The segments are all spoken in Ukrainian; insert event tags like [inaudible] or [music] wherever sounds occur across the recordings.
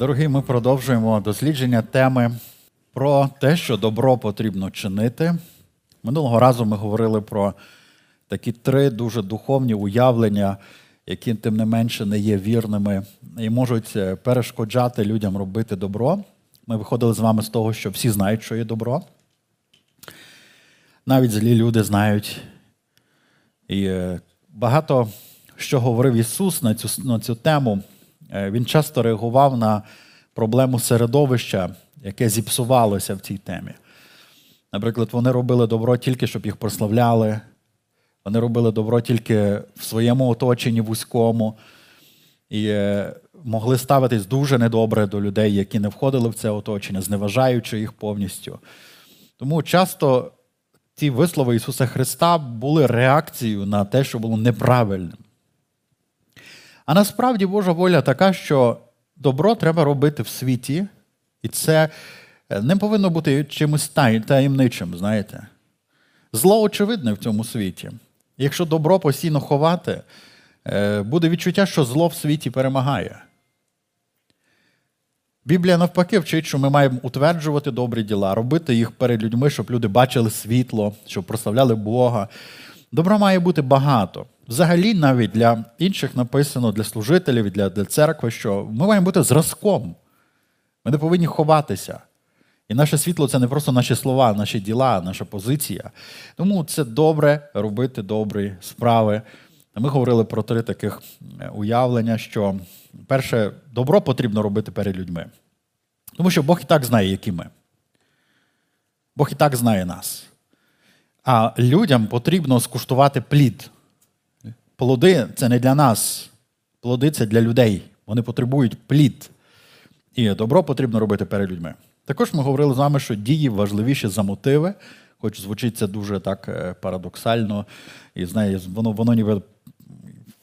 Дорогі, ми продовжуємо дослідження теми про те, що добро потрібно чинити. Минулого разу ми говорили про такі три дуже духовні уявлення, які, тим не менше, не є вірними і можуть е, перешкоджати людям робити добро. Ми виходили з вами з того, що всі знають, що є добро. Навіть злі люди знають. І е, багато що говорив Ісус на цю, на цю тему. Е, Він часто реагував на проблему середовища, яке зіпсувалося в цій темі. Наприклад, вони робили добро тільки, щоб їх прославляли. Вони робили добро тільки в своєму оточенні вузькому і е, могли ставитись дуже недобре до людей, які не входили в це оточення, зневажаючи їх повністю. Тому часто ті вислови Ісуса Христа були реакцією на те, що було неправильним. А насправді Божа воля така, що добро треба робити в світі, і це е, не повинно бути чимось таємничим, знаєте. Зло очевидне в цьому світі. Якщо добро постійно ховати, е, буде відчуття, що зло в світі перемагає. Біблія навпаки вчить, що ми маємо утверджувати добрі діла, робити їх перед людьми, щоб люди бачили світло, щоб прославляли Бога. Добра має бути багато. Взагалі, навіть для інших написано, для служителів для, для церкви, що ми маємо бути зразком. Ми не повинні ховатися. І наше світло це не просто наші слова, наші діла, наша позиція. Тому це добре робити добрі справи. Ми говорили про три таких уявлення, що перше, добро потрібно робити перед людьми. Тому що Бог і так знає, які ми. Бог і так знає нас. А людям потрібно скуштувати плід. Плоди це не для нас. Плоди це для людей. Вони потребують плід. І добро потрібно робити перед людьми. Також ми говорили з вами, що дії важливіші за мотиви, хоч звучить це дуже так парадоксально, і знає, воно воно ніби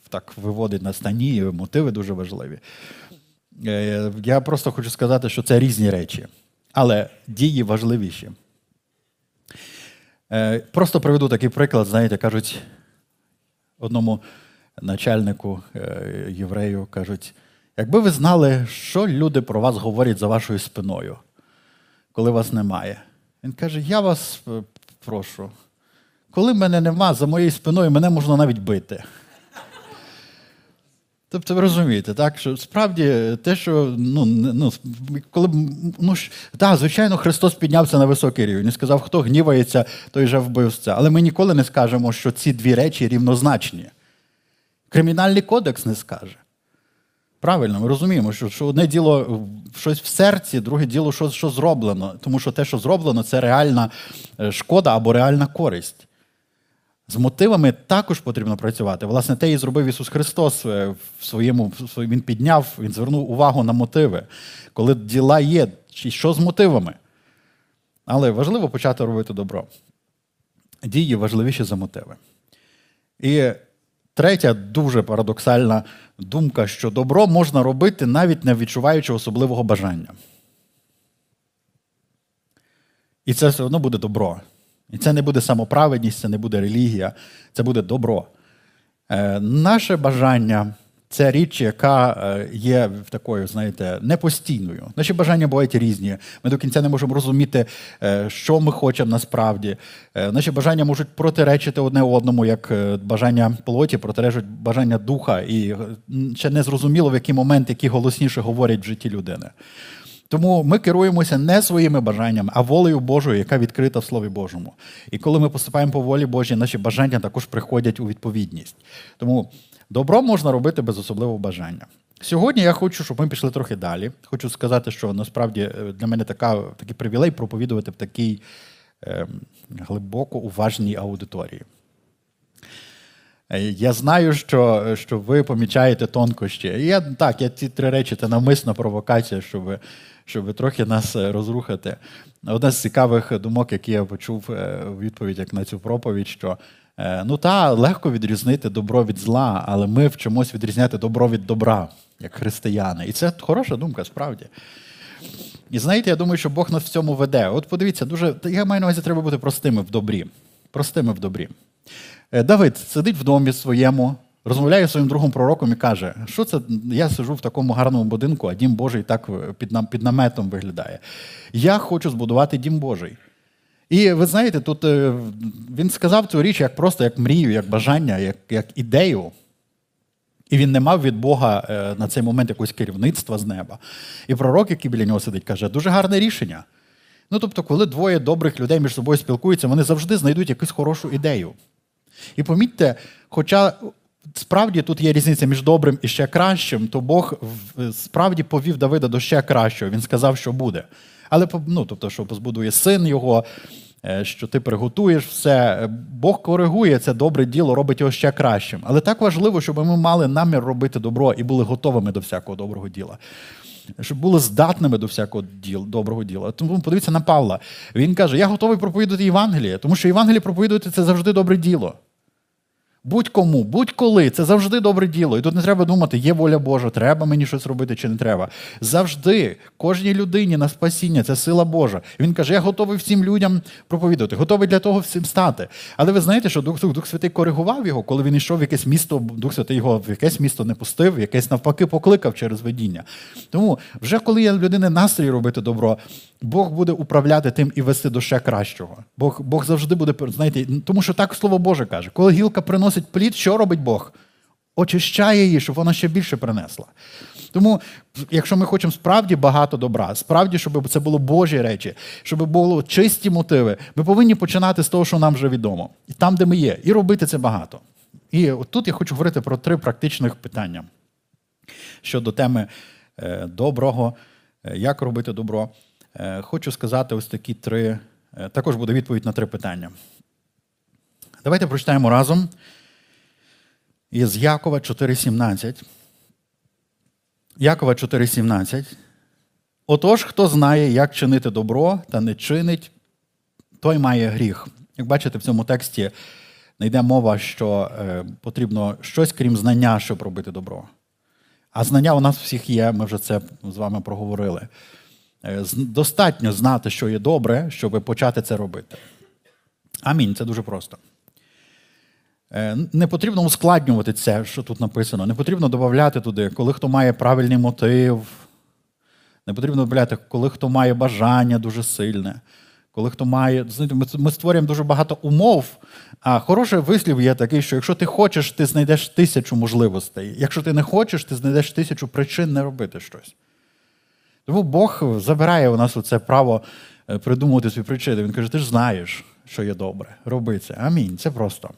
так виводить на стані, і мотиви дуже важливі. Я просто хочу сказати, що це різні речі, але дії важливіші. Просто приведу такий приклад, знаєте, кажуть одному начальнику єврею, кажуть, якби ви знали, що люди про вас говорять за вашою спиною, коли вас немає. Він каже: Я вас прошу, коли мене нема, за моєю спиною мене можна навіть бити. Тобто, ви розумієте, так, що справді те, що ну, ну, коли ну, так, звичайно, Христос піднявся на високий рівень і сказав, хто гнівається, той вже вбивця. Але ми ніколи не скажемо, що ці дві речі рівнозначні. Кримінальний кодекс не скаже. Правильно, ми розуміємо, що що одне діло щось в серці, друге діло, що що зроблено. Тому що те, що зроблено, це реальна шкода або реальна користь. З мотивами також потрібно працювати. Власне, те і зробив Ісус Христос в своєму, Він підняв, Він звернув увагу на мотиви. Коли діла є, що з мотивами. Але важливо почати робити добро. Дії важливіші за мотиви. І третя дуже парадоксальна думка, що добро можна робити, навіть не відчуваючи особливого бажання. І це все одно буде добро. І це не буде самоправедність, це не буде релігія, це буде добро. Е, Наше бажання це річ, яка є такою, знаєте, непостійною. Наші бажання бувають різні. Ми до кінця не можемо розуміти, що ми хочемо насправді. Наші бажання можуть протиречити одне одному, як бажання плоті, протирежуть бажання духа, і ще не зрозуміло, в який момент які голосніше говорять в житті людини. Тому ми керуємося не своїми бажаннями, а волею Божою, яка відкрита в Слові Божому. І коли ми поступаємо по волі Божій, наші бажання також приходять у відповідність. Тому добро можна робити без особливого бажання. Сьогодні я хочу, щоб ми пішли трохи далі. Хочу сказати, що насправді для мене така, такий привілей проповідувати в такій е, глибоко уважній аудиторії. Я знаю, що що ви помічаєте тонкощі. Я, Так, я ці три речі це навмисна провокація, щоб щоб трохи нас розрухати. Одна з цікавих думок, які я почув у відповідь як на цю проповідь, що ну та легко відрізнити добро від зла, але ми вчимось відрізняти добро від добра, як християни. І це хороша думка, справді. І знаєте, я думаю, що Бог нас в цьому веде. От подивіться, дуже я маю на увазі, треба бути простими в добрі. Простими в добрі. Давид сидить в домі своєму, розмовляє зі своїм другом пророком і каже, що це я сижу в такому гарному будинку, а дім Божий так під під наметом виглядає. Я хочу збудувати дім Божий. І ви знаєте, тут е, він сказав цю річ як просто як мрію, як бажання, як, як ідею. І він не мав від Бога е, на цей момент якогось керівництва з неба. І пророк, який біля нього сидить, каже, дуже гарне рішення. Ну, тобто, коли двоє добрих людей між собою спілкуються, вони завжди знайдуть якусь хорошу ідею. І помітьте, хоча справді тут є різниця між добрим і ще кращим, то Бог справді повів Давида до ще кращого. Він сказав, що буде. Але ну, тобто, що збудує син його, е, що ти приготуєш все. Бог коригує це добре діло, робить його ще кращим. Але так важливо, щоб ми мали намір робити добро і були готовими до всякого доброго діла. Щоб були здатними до всякого діл, доброго діла. Тому подивіться на Павла. Він каже: Я готовий проповідувати Євангеліє, тому що Євангеліє проповідувати це завжди добре діло. Будь-кому, будь-коли, це завжди добре діло. І тут не треба думати, є воля Божа, треба мені щось робити чи не треба. Завжди, кожній людині на спасіння це сила Божа. І Він каже, я готовий всім людям проповідати, готовий для того всім стати. Але ви знаєте, що Дух Дух Святий коригував його, коли він йшов в якесь місто, Дух Святий його в якесь місто не пустив, якесь навпаки покликав через видіння. Тому вже коли є людини настрій робити добро, Бог буде управляти тим і вести до ще кращого. Бог Бог завжди буде знаєте, тому що так слово Боже каже, коли гілка приносить плід, що робить Бог? Очищає її, щоб вона ще більше принесла. Тому, якщо ми хочемо справді багато добра, справді, щоб це було Божі речі, щоб було чисті мотиви, ми повинні починати з того, що нам вже відомо, і там, де ми є, і робити це багато. І от тут я хочу говорити про три практичних питання щодо теми е, доброго, е, як робити добро. Е, хочу сказати ось такі три. Також буде відповідь на три питання. Давайте прочитаємо разом із Якова 4,17. Якова 4,17. Отож, хто знає, як чинити добро та не чинить, той має гріх. Як бачите, в цьому тексті не йде мова, що е, потрібно щось, крім знання, щоб робити добро. А знання у нас всіх є, ми вже це з вами проговорили. Е, достатньо знати, що є добре, щоб почати це робити. Амінь. Це дуже просто. Е, не потрібно ускладнювати це, що тут написано. Не потрібно додати туди, коли хто має правильний мотив. Не потрібно додати, коли хто має бажання дуже сильне. Коли хто має. Ми створюємо дуже багато умов, а хороший вислів є такий, що якщо ти хочеш, ти знайдеш тисячу можливостей. Якщо ти не хочеш, ти знайдеш тисячу причин не робити щось. Тому Бог забирає у нас це право е, придумувати свої причини. Він каже, ти ж знаєш, що є добре. Роби це. Амінь. Це просто.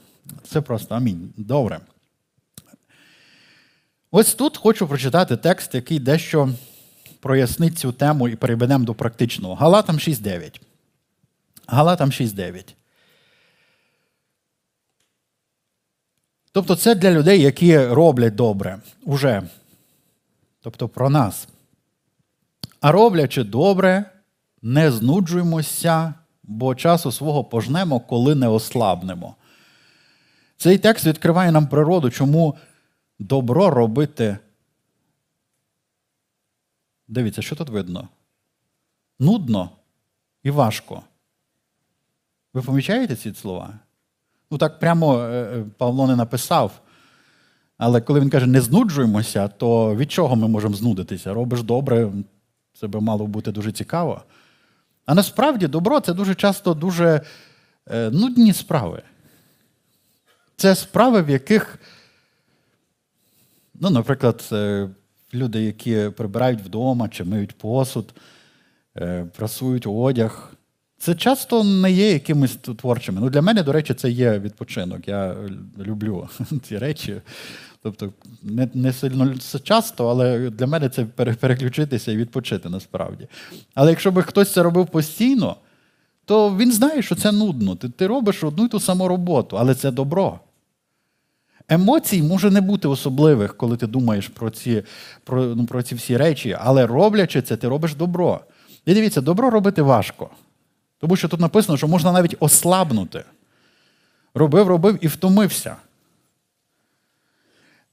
Це просто амінь. Добре. Ось тут хочу прочитати текст, який дещо прояснить цю тему і перейдемо до практичного. Галатам 6.9. Галатам 6.9. Тобто це для людей, які роблять добре уже. Тобто про нас. А роблячи добре, не знуджуємося, бо часу свого пожнемо, коли не ослабнемо. Цей текст відкриває нам природу, чому добро робити. Дивіться, що тут видно? Нудно і важко. Ви помічаєте ці слова? Ну так прямо е, е, Павло не написав. Але коли він каже, не знуджуємося, то від чого ми можемо знудитися? Робиш добре, це би мало бути дуже цікаво. А насправді добро це дуже часто дуже е, нудні справи. Це справи, в яких, ну, наприклад, е, люди, які прибирають вдома чи миють посуд, е, прасують одяг. Це часто не є якимись творчими. Ну, Для мене, до речі, це є відпочинок. Я люблю [laughs] ці речі. Тобто не не сильно часто, але для мене це переключитися і відпочити насправді. Але якщо би хтось це робив постійно, то він знає, що це нудно. Ти, ти робиш одну і ту саму роботу, але це добро. Емоцій може не бути особливих, коли ти думаєш про ці про, ну, про ці всі речі, але роблячи це, ти робиш добро. І дивіться, добро робити важко. Тому що тут написано, що можна навіть ослабнути. Робив, робив і втомився.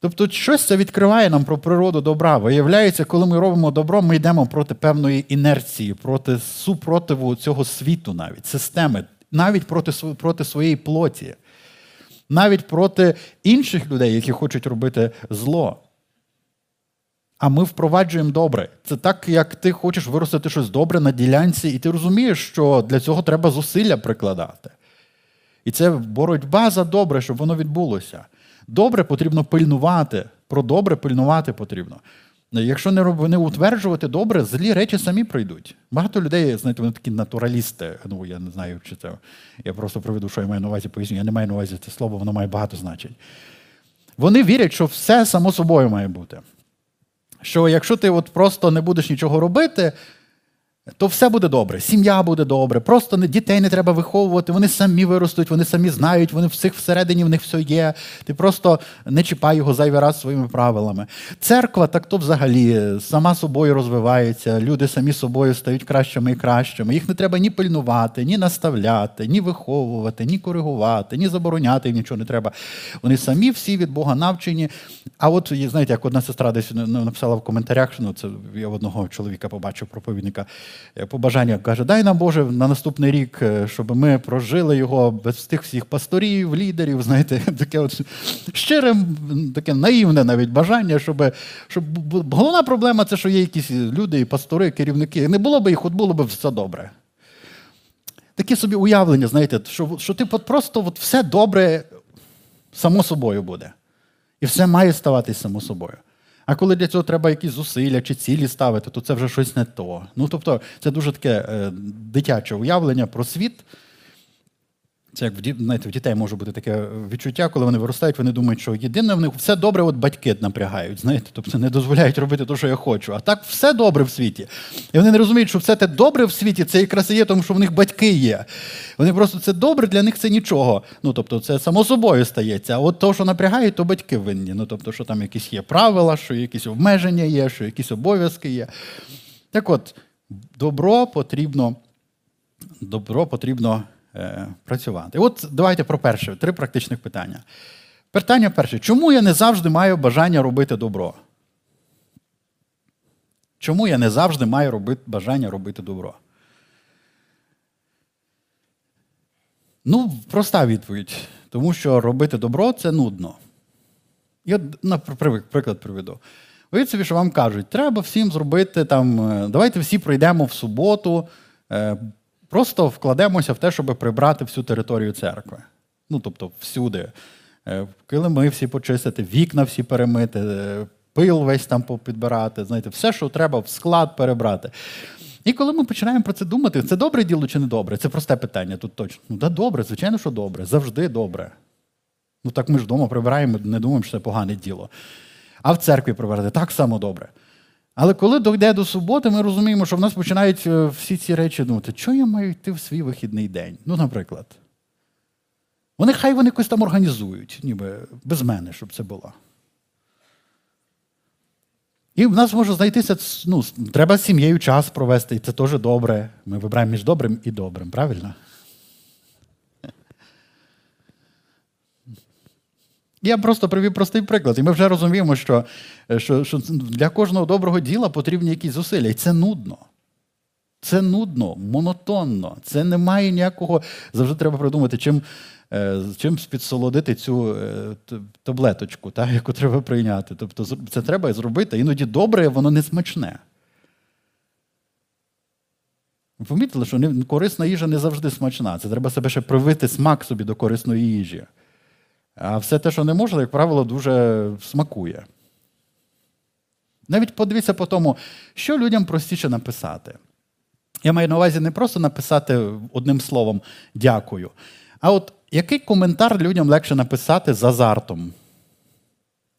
Тобто, щось це відкриває нам про природу добра. Виявляється, коли ми робимо добро, ми йдемо проти певної інерції, проти супротиву цього світу, навіть системи, навіть проти проти своєї плоті. Навіть проти інших людей, які хочуть робити зло. А ми впроваджуємо добре. Це так, як ти хочеш виростити щось добре на ділянці, і ти розумієш, що для цього треба зусилля прикладати. І це боротьба за добре, щоб воно відбулося. Добре потрібно пильнувати, про добре пильнувати потрібно. Якщо не не утверджувати добре, злі речі самі пройдуть. Багато людей, знаєте, вони такі натуралісти. Ну, я не знаю, чи це. Я просто проведу, що я маю на увазі, поясню. Я не маю на увазі це слово, воно має багато значень. Вони вірять, що все само собою має бути. Що якщо ти от просто не будеш нічого робити, то все буде добре, сім'я буде добре, просто дітей не треба виховувати, вони самі виростуть, вони самі знають, вони всіх всередині в них все є. Ти просто не чіпай його зайвий раз своїми правилами. Церква так то взагалі сама собою розвивається, люди самі собою стають кращими і кращими. Їх не треба ні пильнувати, ні наставляти, ні виховувати, ні коригувати, ні забороняти їм нічого не треба. Вони самі всі від Бога навчені. А от знаєте, як одна сестра десь написала в коментарях, ну це я одного чоловіка побачив проповідника. Побажання каже: Дай нам Боже на наступний рік, е, щоб ми прожили його без тих всіх пасторів, лідерів. [laughs] Знаєте, таке от щире, таке наївне навіть бажання, щоб щоб головна проблема це, що є якісь люди, пастори, керівники. Не було б їх, от було б все добре. Такі собі уявлення, знаєте, що що ти просто от все добре само собою буде. І все має ставатись само собою. А коли для цього треба якісь зусилля чи цілі ставити, то це вже щось не то. Ну тобто, це дуже таке е, дитяче уявлення про світ. Це як в знаєте, в дітей може бути таке відчуття, коли вони виростають, вони думають, що єдине в них все добре, от батьки напрягають, знаєте, тобто не дозволяють робити те, що я хочу. А так все добре в світі. І вони не розуміють, що все те добре в світі це якраз і є, тому що в них батьки є. Вони просто це добре, для них це нічого. Ну тобто, це само собою стається. А от то, що напрягають, то батьки винні. Ну тобто, що там якісь є правила, що якісь обмеження є, що якісь обов'язки є. Так от, добро потрібно, добро потрібно. Е, працювати. От давайте про перше, три практичних питання. Питання перше. Чому я не завжди маю бажання робити добро? Чому я не завжди маю робити, бажання робити добро? Ну, проста відповідь. Тому що робити добро це нудно. Я приклад приведу. Уявіть собі, що вам кажуть, треба всім зробити там, е, давайте всі пройдемо в суботу, е, Просто вкладемося в те, щоб прибрати всю територію церкви. Ну, тобто, всюди. Е, килими всі почистити, вікна всі перемити, е, пил весь там попідбирати, знаєте, все, що треба в склад перебрати. І коли ми починаємо про це думати, це добре діло чи не добре? Це просте питання тут точно. Ну, да, добре, звичайно, що добре, завжди добре. Ну так ми ж вдома прибираємо, не думаємо, що це погане діло. А в церкві прибирати так само добре. Але коли дойде до суботи, ми розуміємо, що в нас починають е, всі ці речі думати, що я маю йти в свій вихідний день? Ну, наприклад. Вони хай вони якось там організують, ніби без мене, щоб це було. І в нас може знайтися, ну, треба з сім'єю час провести, і це теж добре. Ми вибираємо між добрим і добрим, правильно? Я просто привів простий приклад, і ми вже розуміємо, що що, що для кожного доброго діла потрібні якісь зусилля. І це нудно. Це нудно, монотонно. Це не має ніякого. Завжди треба придумати, чим е, чим підсолодити цю е, таблеточку, та, яку треба прийняти. Тобто це треба зробити. Іноді добре, воно не смачне. Ви помітили, що корисна їжа не завжди смачна. Це треба себе ще привити смак собі до корисної їжі. А все те, що не можна, як правило, дуже смакує. Навіть подивіться по тому, що людям простіше написати. Я маю на увазі не просто написати одним словом дякую. А от який коментар людям легше написати з азартом?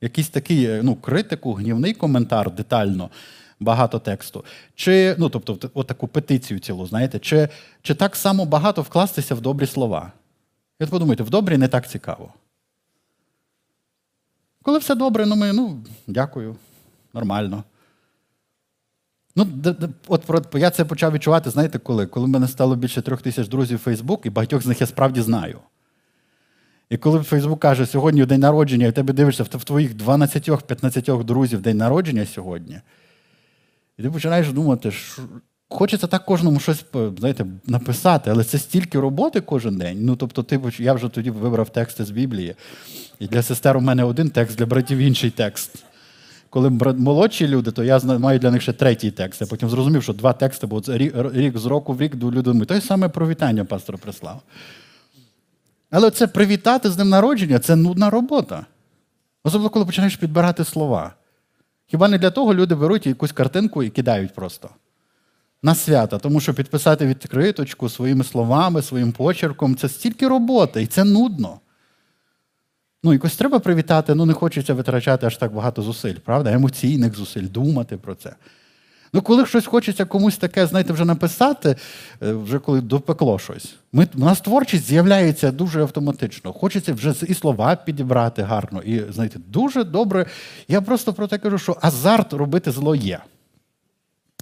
Якийсь такий ну, критику, гнівний коментар детально, багато тексту. Чи, ну, тобто, от таку петицію цілу, знаєте, чи чи так само багато вкластися в добрі слова? І от подумайте, в добрі не так цікаво. Коли все добре, ну ми, ну, дякую, нормально. Ну, от Я це почав відчувати, знаєте, коли? Коли в мене стало більше трьох тисяч друзів у Фейсбук, і багатьох з них я справді знаю. І коли Фейсбук каже, сьогодні день народження, і тебе дивишся в твоїх 12-15 друзів день народження сьогодні, і ти починаєш думати, що Хочеться так кожному щось знаєте, написати, але це стільки роботи кожен день. Ну, тобто, типу, я вже тоді вибрав тексти з Біблії. І для сестер у мене один текст, для братів інший текст. Коли молодші люди, то я маю для них ще третій текст. Я потім зрозумів, що два тексти, бо рік, з року в рік до люди Той саме привітання пастор прислав. Але це привітати з ним народження це нудна робота. Особливо, коли починаєш підбирати слова. Хіба не для того люди беруть якусь картинку і кидають просто на свята, тому що підписати відкриточку своїми словами, своїм почерком це стільки роботи, і це нудно. Ну, якось треба привітати, ну не хочеться витрачати аж так багато зусиль, правда? Емоційних зусиль, думати про це. Ну, коли щось хочеться комусь таке, знаєте, вже написати, е, вже коли допекло щось. Ми, У нас творчість з'являється дуже автоматично. Хочеться вже і слова підібрати гарно. І знаєте, дуже добре. Я просто про те кажу, що азарт робити зло є.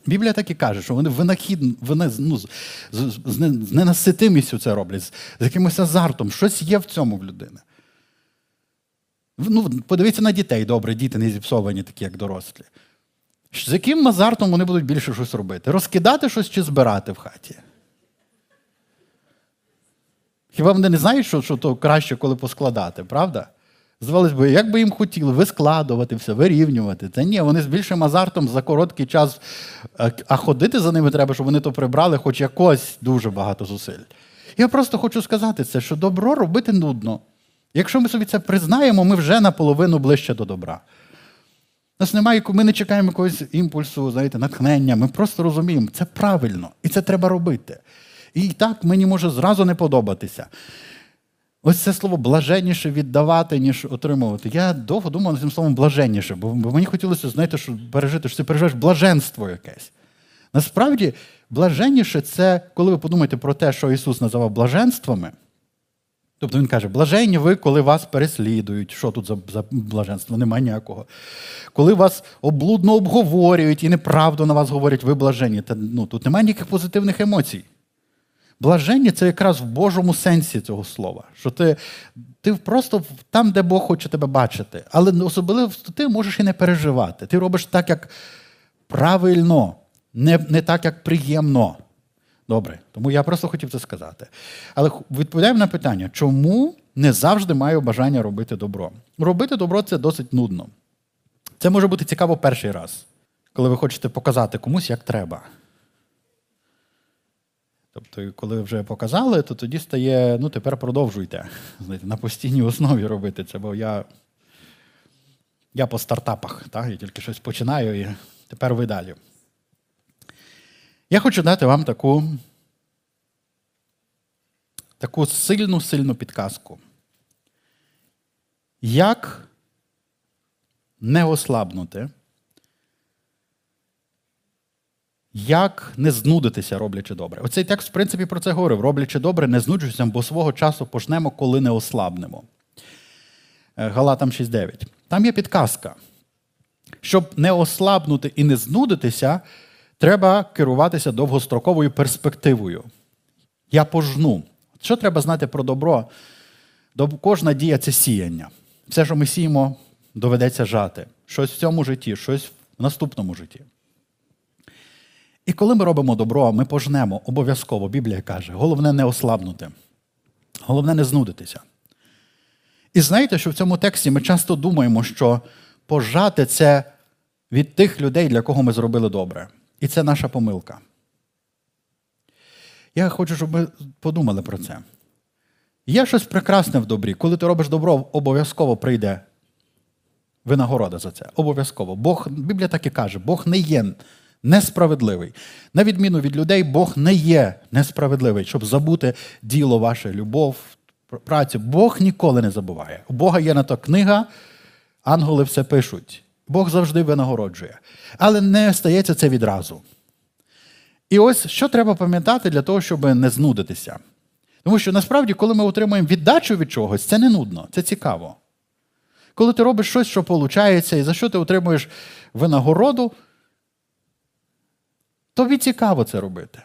Біблія так і каже, що вони винахід, вони ну, з, з, з ненаситимістю це роблять, з, з якимось азартом. Щось є в цьому в людини. Ну, Подивіться на дітей добре, діти не зіпсовані, такі, як дорослі. З яким азартом вони будуть більше щось робити? Розкидати щось чи збирати в хаті? Хіба вони не знають, що що то краще, коли поскладати, правда? Здавалось би, як би їм хотіли вискладувати все, вирівнювати. Та ні, вони з більшим азартом за короткий час, а ходити за ними треба, щоб вони то прибрали, хоч якось дуже багато зусиль. Я просто хочу сказати це, що добро робити нудно. Якщо ми собі це признаємо, ми вже наполовину ближче до добра. У нас немає, ми не чекаємо якогось імпульсу, знаєте, натхнення. Ми просто розуміємо, це правильно, і це треба робити. І так мені може зразу не подобатися. Ось це слово блаженніше віддавати, ніж отримувати. Я довго думав над цим словом блаженніше, бо мені хотілося, знаєте, що пережити, що ти переживеш блаженство якесь. Насправді, блаженніше це, коли ви подумаєте про те, що Ісус називав блаженствами. Тобто Він каже, блаженні ви, коли вас переслідують. Що тут за за блаженство? Немає ніякого. Коли вас облудно обговорюють і неправду на вас говорять, ви блаженні. Та, ну, Тут немає ніяких позитивних емоцій. Блаженні це якраз в Божому сенсі цього слова. Що ти ти просто там, де Бог хоче тебе бачити. Але особливо ти можеш і не переживати. Ти робиш так, як правильно, не, не так, як приємно. Добре, тому я просто хотів це сказати. Але відповідаємо на питання, чому не завжди маю бажання робити добро? Робити добро це досить нудно. Це може бути цікаво перший раз, коли ви хочете показати комусь, як треба. Тобто, коли вже показали, то тоді стає, ну, тепер продовжуйте. [laughs] Знаєте, На постійній основі робити це, бо я я по стартапах, так? я тільки щось починаю і тепер ви далі. Я хочу дати вам таку таку сильну сильну підказку. Як не ослабнути, як не знудитися, роблячи добре. Оцей текст, в принципі, про це говорив. Роблячи добре, не знуджуйся, бо свого часу почнемо, коли не ослабнемо. Е, Галатам 6.9. Там є підказка. Щоб не ослабнути і не знудитися, треба керуватися довгостроковою перспективою. Я пожну. Що треба знати про добро? Кожна дія це сіяння. Все, що ми сіємо, доведеться жати. Щось в цьому житті, щось в наступному житті. І коли ми робимо добро, ми пожнемо обов'язково, Біблія каже, головне не ослабнути, головне не знудитися. І знаєте, що в цьому тексті ми часто думаємо, що пожати це від тих людей, для кого ми зробили добре. І це наша помилка. Я хочу, щоб ми подумали про це. Є щось прекрасне в добрі. Коли ти робиш добро, обов'язково прийде винагорода за це. Обов'язково. Бог, Біблія так і каже, Бог не є несправедливий. На відміну від людей, Бог не є несправедливий, щоб забути діло ваше, любов, працю. Бог ніколи не забуває. У Бога є на то книга, ангели все пишуть. Бог завжди винагороджує. Але не стається це відразу. І ось що треба пам'ятати для того, щоб не знудитися. Тому що насправді, коли ми отримуємо віддачу від чогось, це не нудно, це цікаво. Коли ти робиш щось, що виходить, і за що ти отримуєш винагороду, тобі цікаво це робити.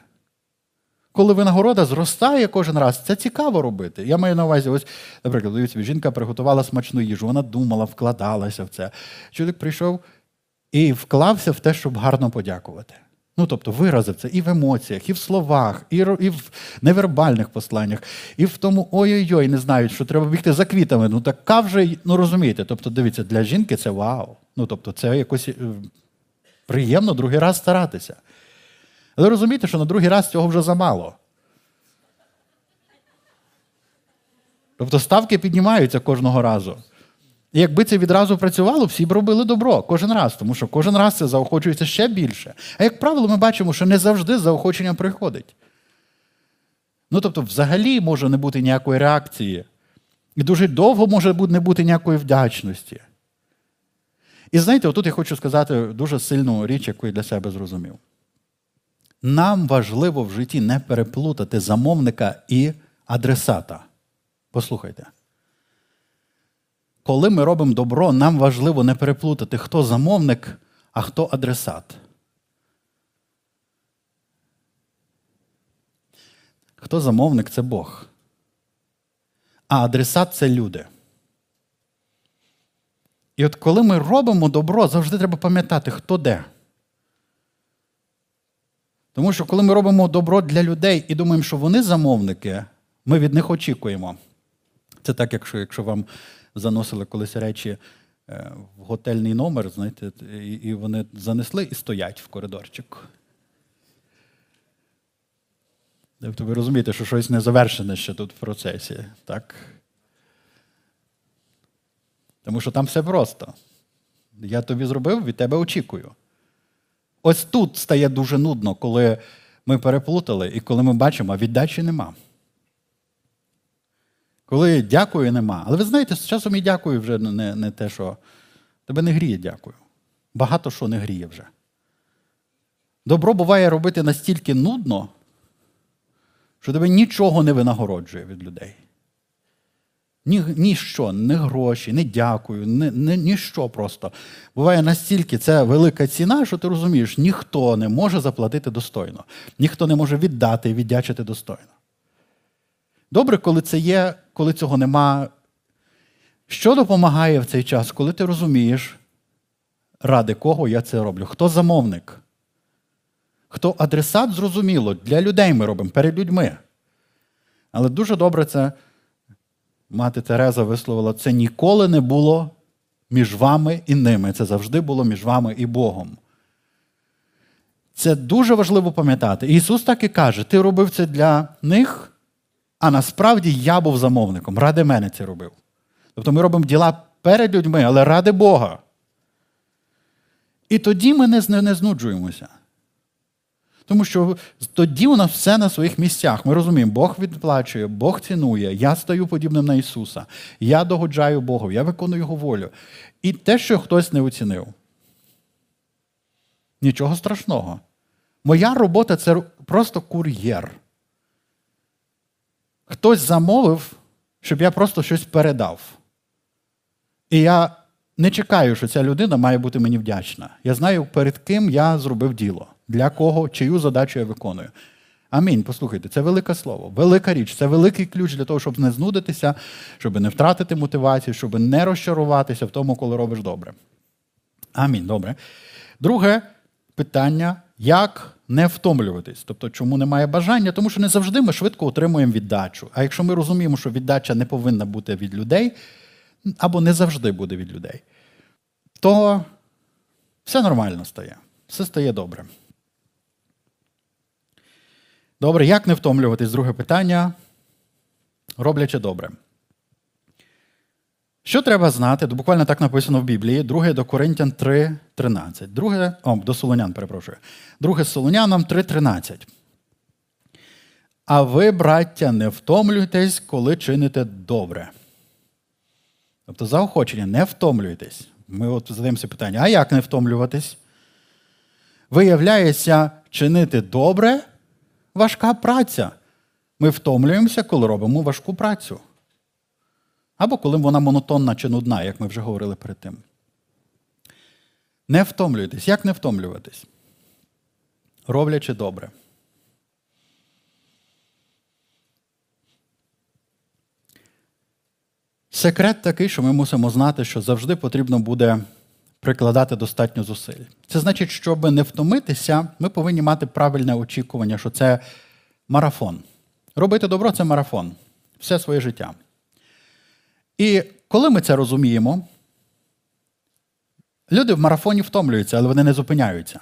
Коли винагорода зростає кожен раз, це цікаво робити. Я маю на увазі, ось, наприклад, собі, жінка приготувала смачну їжу, вона думала, вкладалася в це. Чоловік прийшов і вклався в те, щоб гарно подякувати. Ну, тобто виразив це і в емоціях, і в словах, і і в невербальних посланнях, і в тому ой-ой-ой, не знають, що треба бігти за квітами. Ну така вже, ну розумієте, тобто, дивіться, для жінки це вау. Ну, тобто, це якось е, приємно другий раз старатися. Але розумієте, що на другий раз цього вже замало. Тобто ставки піднімаються кожного разу. І якби це відразу працювало, всі б робили добро кожен раз, тому що кожен раз це заохочується ще більше. А як правило, ми бачимо, що не завжди заохочення приходить. Ну, тобто, взагалі може не бути ніякої реакції. І дуже довго може не бути ніякої вдячності. І знаєте, отут я хочу сказати дуже сильну річ, яку я для себе зрозумів. Нам важливо в житті не переплутати замовника і адресата. Послухайте. Коли ми робимо добро, нам важливо не переплутати, хто замовник, а хто адресат. Хто замовник це Бог. А адресат це люди. І от коли ми робимо добро, завжди треба пам'ятати, хто де. Тому що коли ми робимо добро для людей і думаємо, що вони замовники, ми від них очікуємо. Це так, якщо якщо вам заносили колись речі е, в готельний номер, знаєте, і вони занесли і стоять в коридорчику. Тобто ви розумієте, що щось не завершене ще тут в процесі, так? Тому що там все просто. Я тобі зробив, від тебе очікую. Ось тут стає дуже нудно, коли ми переплутали і коли ми бачимо, віддачі нема. Коли дякую, нема. Але ви знаєте, з часом і дякую вже не не те, що тебе не гріє, дякую. Багато що не гріє вже. Добро буває робити настільки нудно, що тебе нічого не винагороджує від людей. Ні, Ніщо, не гроші, не дякую, ні, ні, ніщо просто. Буває настільки це велика ціна, що ти розумієш, ніхто не може заплатити достойно, ніхто не може віддати і віддячити достойно. Добре, коли це є, коли цього нема. Що допомагає в цей час, коли ти розумієш, ради кого я це роблю? Хто замовник? Хто адресат, зрозуміло, для людей ми робимо, перед людьми. Але дуже добре це мати Тереза висловила, це ніколи не було між вами і ними. Це завжди було між вами і Богом. Це дуже важливо пам'ятати. Ісус так і каже: Ти робив це для них, а насправді я був замовником. Ради мене це робив. Тобто ми робимо діла перед людьми, але ради Бога. І тоді ми не, знуджуємося. Тому що тоді у нас все на своїх місцях. Ми розуміємо, Бог відплачує, Бог цінує, я стаю подібним на Ісуса, я догоджаю Богу, я виконую Його волю. І те, що хтось не оцінив. Нічого страшного. Моя робота це просто кур'єр. Хтось замовив, щоб я просто щось передав. І я не чекаю, що ця людина має бути мені вдячна. Я знаю, перед ким я зробив діло для кого, чию задачу я виконую. Амінь. Послухайте, це велике слово, велика річ, це великий ключ для того, щоб не знудитися, щоб не втратити мотивацію, щоб не розчаруватися в тому, коли робиш добре. Амінь. Добре. Друге питання: як не втомлюватись? Тобто, чому немає бажання? Тому що не завжди ми швидко отримуємо віддачу. А якщо ми розуміємо, що віддача не повинна бути від людей, або не завжди буде від людей, то все нормально стає, все стає добре. Добре, як не втомлюватись? Друге питання. Роблячи добре. Що треба знати? Буквально так написано в Біблії, 2 до Коринтян 3.13. Друге, о, до Солонян, перепрошую. Друге Солонянам 3.13. А ви, браття, не втомлюйтесь, коли чините добре. Тобто заохочення, не втомлюйтесь. Ми от задаємося питання: а як не втомлюватись? Виявляється, чинити добре важка праця. Ми втомлюємося, коли робимо важку працю. Або коли вона монотонна чи нудна, як ми вже говорили перед тим. Не втомлюйтесь. Як не втомлюватись? Роблячи добре. Секрет такий, що ми мусимо знати, що завжди потрібно буде прикладати достатньо зусиль. Це значить, щоб не втомитися, ми повинні мати правильне очікування, що це марафон. Робити добро це марафон все своє життя. І коли ми це розуміємо, люди в марафоні втомлюються, але вони не зупиняються.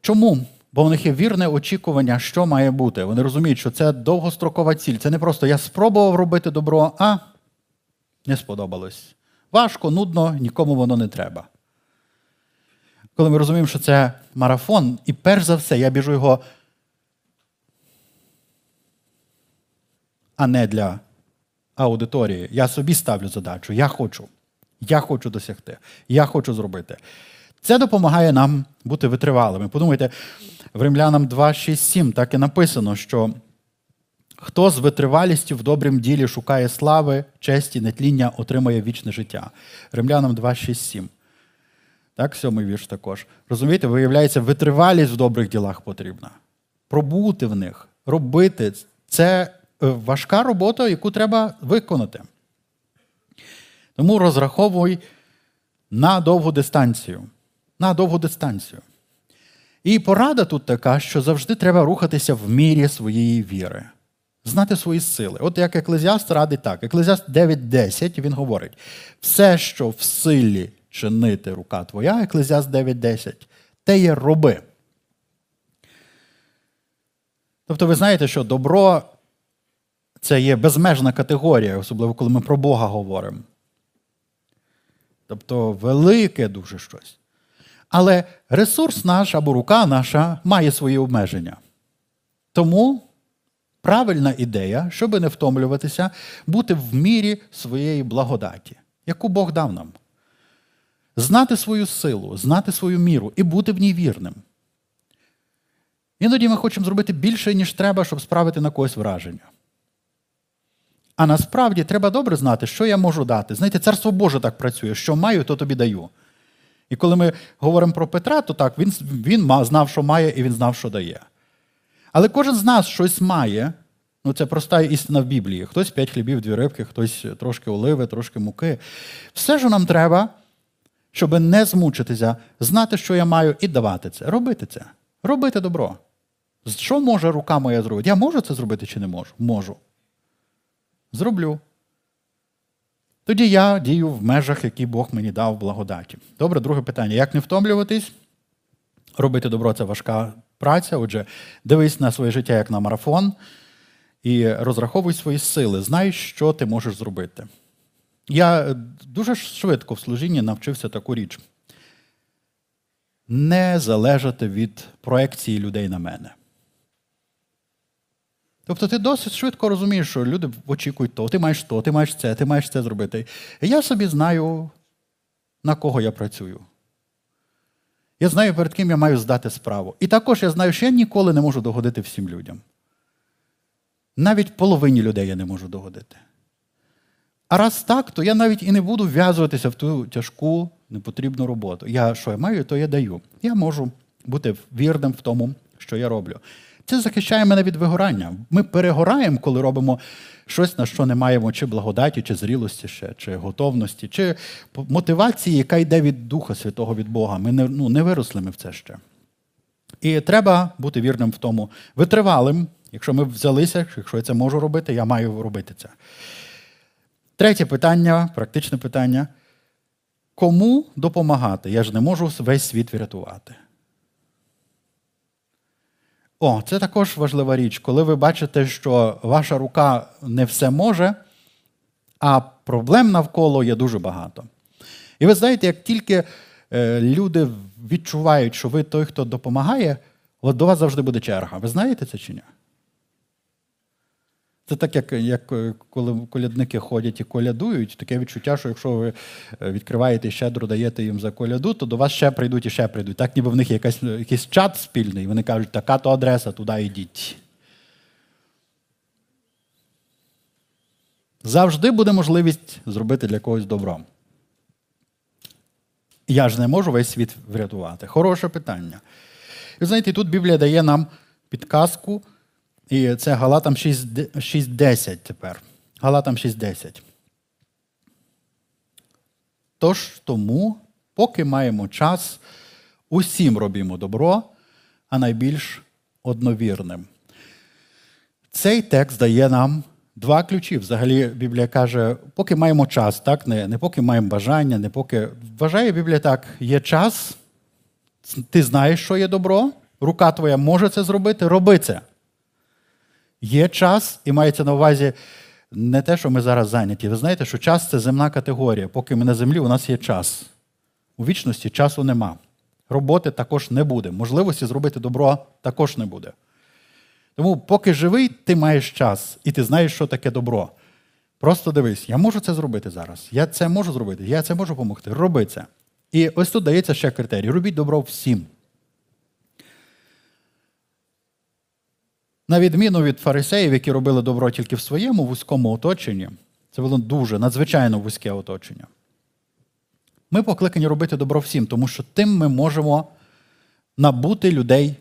Чому? Бо в них є вірне очікування, що має бути. Вони розуміють, що це довгострокова ціль. Це не просто я спробував робити добро, а не сподобалось. Важко, нудно, нікому воно не треба. Коли ми розуміємо, що це марафон, і перш за все, я біжу його, а не для аудиторії. Я собі ставлю задачу. Я хочу. Я хочу досягти. Я хочу зробити. Це допомагає нам бути витривалими. Подумайте, в Римлянам 2, 6, 7 так і написано, що хто з витривалістю в добрім ділі шукає слави, честі, нетління, отримає вічне життя. Римлянам 2, 6, 7. Так, сьомий вірш також. Розумієте, виявляється, витривалість в добрих ділах потрібна. Пробути в них, робити це е, важка робота, яку треба виконати. Тому розраховуй на довгу дистанцію. На довгу дистанцію. І порада тут така, що завжди треба рухатися в мірі своєї віри, знати свої сили. От як еклезіаст радить так. Еклезіаст 9.10 він говорить: все, що в силі чинити рука твоя, еклезіаст 9.10, те є роби. Тобто, ви знаєте, що добро це є безмежна категорія, особливо коли ми про Бога говоримо. Тобто велике дуже щось. Але ресурс наш або рука наша має свої обмеження. Тому правильна ідея, щоб не втомлюватися, бути в мірі своєї благодаті, яку Бог дав нам. Знати свою силу, знати свою міру і бути в ній вірним. Іноді ми хочемо зробити більше, ніж треба, щоб справити на когось враження. А насправді треба добре знати, що я можу дати. Знаєте, царство Боже так працює, що маю, то тобі даю. І коли ми говоримо про Петра, то так, він він знав, що має, і він знав, що дає. Але кожен з нас щось має. Ну, це проста істина в Біблії. Хтось п'ять хлібів, дві рибки, хтось трошки оливи, трошки муки. Все, що нам треба, щоб не змучитися, знати, що я маю, і давати це. Робити це. Робити добро. Що може рука моя зробити? Я можу це зробити чи не можу? Можу. Зроблю. Тоді я дію в межах, які Бог мені дав благодаті. Добре, друге питання. Як не втомлюватись? Робити добро це важка праця. Отже, дивись на своє життя як на марафон і розраховуй свої сили. Знай, що ти можеш зробити. Я дуже швидко в служінні навчився таку річ: не залежати від проекції людей на мене. Тобто ти досить швидко розумієш, що люди очікують то, ти маєш то, ти маєш це, ти маєш це зробити. Я собі знаю, на кого я працюю. Я знаю, перед ким я маю здати справу. І також я знаю, що я ніколи не можу догодити всім людям. Навіть половині людей я не можу догодити. А раз так, то я навіть і не буду вв'язуватися в ту тяжку, непотрібну роботу. Я що я маю, то я даю. Я можу бути вірним в тому, що я роблю. Це захищає мене від вигорання. Ми перегораємо, коли робимо щось, на що не маємо чи благодаті, чи зрілості ще, чи готовності, чи мотивації, яка йде від Духа Святого від Бога. Ми не ну, не виросли ми в це ще. І треба бути вірним в тому, витривалим. Якщо ми взялися, якщо я це можу робити, я маю робити це. Третє питання, практичне питання. Кому допомагати? Я ж не можу весь світ врятувати. О, це також важлива річ, коли ви бачите, що ваша рука не все може, а проблем навколо є дуже багато. І ви знаєте, як тільки е, люди відчувають, що ви той, хто допомагає, от до вас завжди буде черга. Ви знаєте це чи ні? Це так, як як е, коли колядники ходять і колядують, таке відчуття, що якщо ви е, відкриваєте і щедро даєте їм за коляду, то до вас ще прийдуть і ще прийдуть. Так, ніби в них якась, якийсь чат спільний, вони кажуть, така то адреса, туди йдіть. Завжди буде можливість зробити для когось добро. Я ж не можу весь світ врятувати. Хороше питання. І знаєте, тут Біблія дає нам підказку. І це Галатам 6.10 тепер. Галатам 6.10. Тож тому, поки маємо час, усім робімо добро, а найбільш одновірним. Цей текст дає нам два ключі. Взагалі, Біблія каже, поки маємо час, так? Не, не поки маємо бажання, не поки. Вважає Біблія так, є час, ти знаєш, що є добро, рука твоя може це зробити, роби це. Є час, і мається на увазі не те, що ми зараз зайняті. Ви знаєте, що час це земна категорія. Поки ми на землі, у нас є час. У вічності часу нема. Роботи також не буде. Можливості зробити добро також не буде. Тому, поки живий, ти маєш час, і ти знаєш, що таке добро. Просто дивись, я можу це зробити зараз. Я це можу зробити, я це можу допомогти. Роби це. І ось тут дається ще критерій: робіть добро всім. На відміну від фарисеїв, які робили добро тільки в своєму вузькому оточенні, це було дуже надзвичайно вузьке оточення. Ми покликані робити добро всім, тому що тим ми можемо набути людей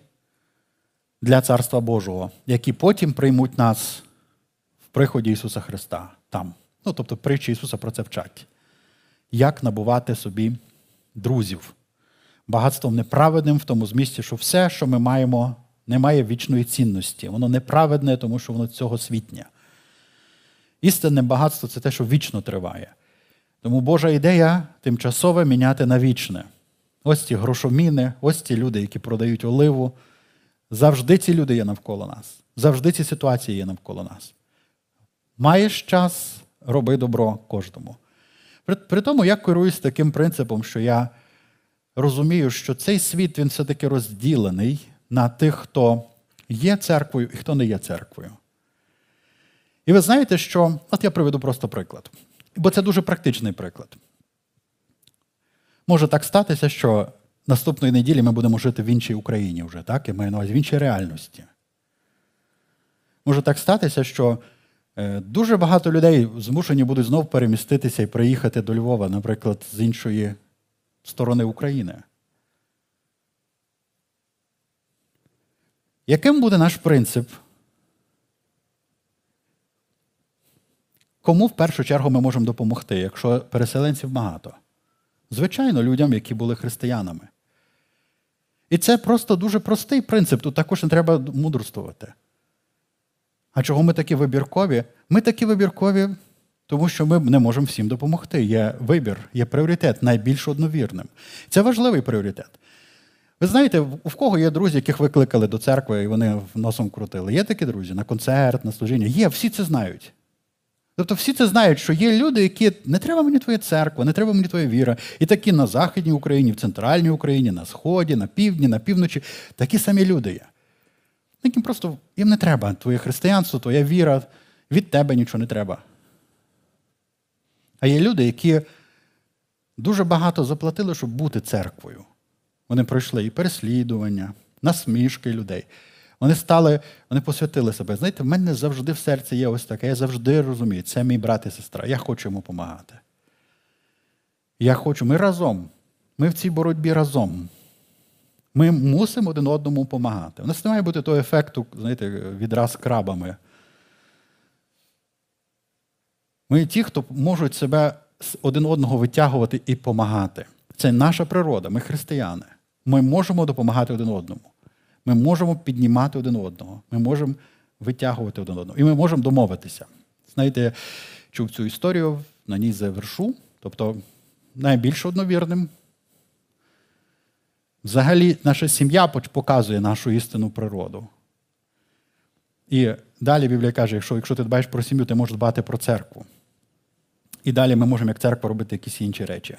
для Царства Божого, які потім приймуть нас в приході Ісуса Христа там. Ну, тобто, притчі Ісуса про це вчать. Як набувати собі друзів? Багатством неправедним в тому змісті, що все, що ми маємо, не має вічної цінності. Воно неправедне, тому що воно цього світня. Істинне багатство це те, що вічно триває. Тому Божа ідея тимчасове міняти на вічне. Ось ці грошоміни, ось ці люди, які продають оливу. Завжди ці люди є навколо нас. Завжди ці ситуації є навколо нас. Маєш час, роби добро кожному. При, при тому я керуюсь таким принципом, що я розумію, що цей світ він все-таки розділений на тих, хто є церквою і хто не є церквою. І ви знаєте, що. От я приведу просто приклад. Бо це дуже практичний приклад. Може так статися, що наступної неділі ми будемо жити в іншій Україні вже, так? Я маю на увазі в іншій реальності. Може так статися, що е, дуже багато людей змушені будуть знов переміститися і приїхати до Львова, наприклад, з іншої сторони України. Яким буде наш принцип? Кому в першу чергу ми можемо допомогти, якщо переселенців багато? Звичайно, людям, які були християнами. І це просто дуже простий принцип, тут також не треба мудрствувати. А чого ми такі вибіркові? Ми такі вибіркові, тому що ми не можемо всім допомогти. Є вибір, є пріоритет, найбільш одновірним. Це важливий пріоритет. Ви знаєте, в кого є друзі, яких викликали до церкви, і вони носом крутили? Є такі друзі на концерт, на служіння? Є, всі це знають. Тобто всі це знають, що є люди, які не треба мені твоя церква, не треба мені твоя віра. І такі на Західній Україні, в Центральній Україні, на Сході, на півдні, на півночі. Такі самі люди є. Яким просто їм не треба твоє християнство, твоя віра, від тебе нічого не треба. А є люди, які дуже багато заплатили, щоб бути церквою. Вони пройшли і переслідування, насмішки людей. Вони стали, вони посвятили себе. Знаєте, в мене завжди в серці є ось таке. Я завжди розумію, це мій брат і сестра. Я хочу йому допомагати. Я хочу, ми разом. Ми в цій боротьбі разом. Ми мусимо один одному допомагати. У нас не має бути того ефекту, знаєте, відраз крабами. Ми ті, хто можуть себе один одного витягувати і допомагати. Це наша природа, ми християни. Ми можемо допомагати один одному. Ми можемо піднімати один одного, ми можемо витягувати один одного. І ми можемо домовитися. Знаєте, я чув цю історію, на ній завершу. Тобто, найбільш одновірним. Взагалі, наша сім'я показує нашу істинну природу. І далі Біблія каже, що якщо ти дбаєш про сім'ю, ти можеш дбати про церкву. І далі ми можемо, як церква, робити якісь інші речі.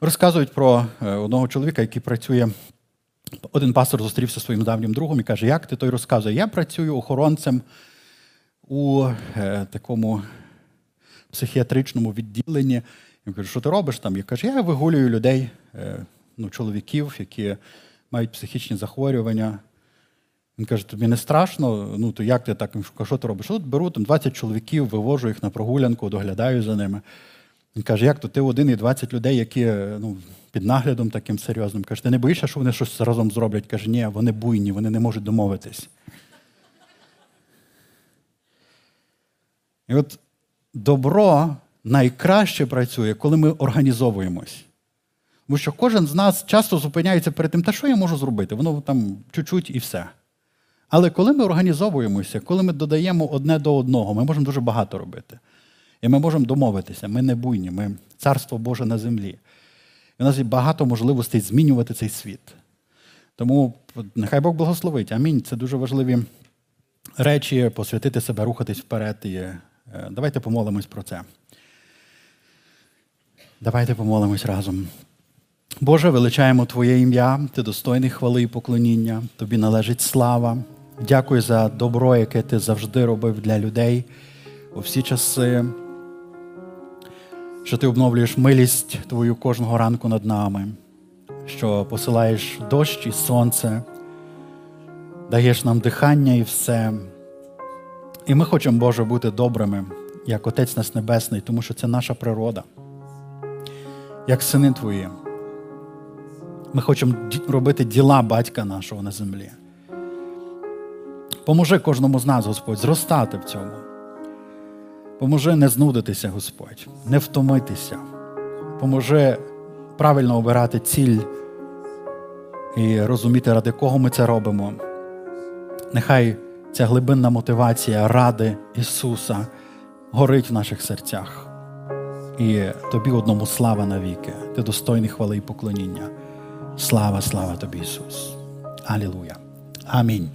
Розказують про е, одного чоловіка, який працює один пастор зустрівся зі своїм давнім другом і каже, як ти той розказує? Я працюю охоронцем у е, такому психіатричному відділенні. Він каже, що ти робиш там? Я кажу, я вигулюю людей, е, ну, чоловіків, які мають психічні захворювання. Він каже, тобі не страшно, ну то як ти так? Що ти робиш? От беру там 20 чоловіків, вивожу їх на прогулянку, доглядаю за ними. Він каже, як то ти один і 20 людей, які ну, під наглядом таким серйозним. Каже, ти не боїшся, що вони щось разом зроблять? Каже, ні, вони буйні, вони не можуть домовитись. І от добро найкраще працює, коли ми організовуємось. Тому що кожен з нас часто зупиняється перед тим, та що я можу зробити? Воно там чуть-чуть і все. Але коли ми організовуємося, коли ми додаємо одне до одного, ми можемо дуже багато робити. І ми можемо домовитися. Ми не буйні, ми царство Боже на землі. І у нас є багато можливостей змінювати цей світ. Тому нехай Бог благословить. Амінь. Це дуже важливі речі, посвятити себе, рухатись вперед. І е, давайте помолимось про це. Давайте помолимось разом. Боже, величаємо Твоє ім'я, Ти достойний хвали і поклоніння, Тобі належить слава. Дякую за добро, яке ти завжди робив для людей у всі часи, що ти обновлюєш милість Твою кожного ранку над нами, що посилаєш дощ і сонце, даєш нам дихання і все. І ми хочемо, Боже, бути добрими, як Отець наш Небесний, тому що це наша природа, як сини Твої. Ми хочемо робити діла батька нашого на землі. Поможи кожному з нас, Господь, зростати в цьому. Поможи не знудитися, Господь, не втомитися. Поможи правильно обирати ціль і розуміти, ради кого ми це робимо. Нехай ця глибинна мотивація ради Ісуса горить в наших серцях. І тобі одному слава навіки. Ти достойний хвали і поклоніння. Слава, слава тобі, Ісус. Алілуя. Амінь.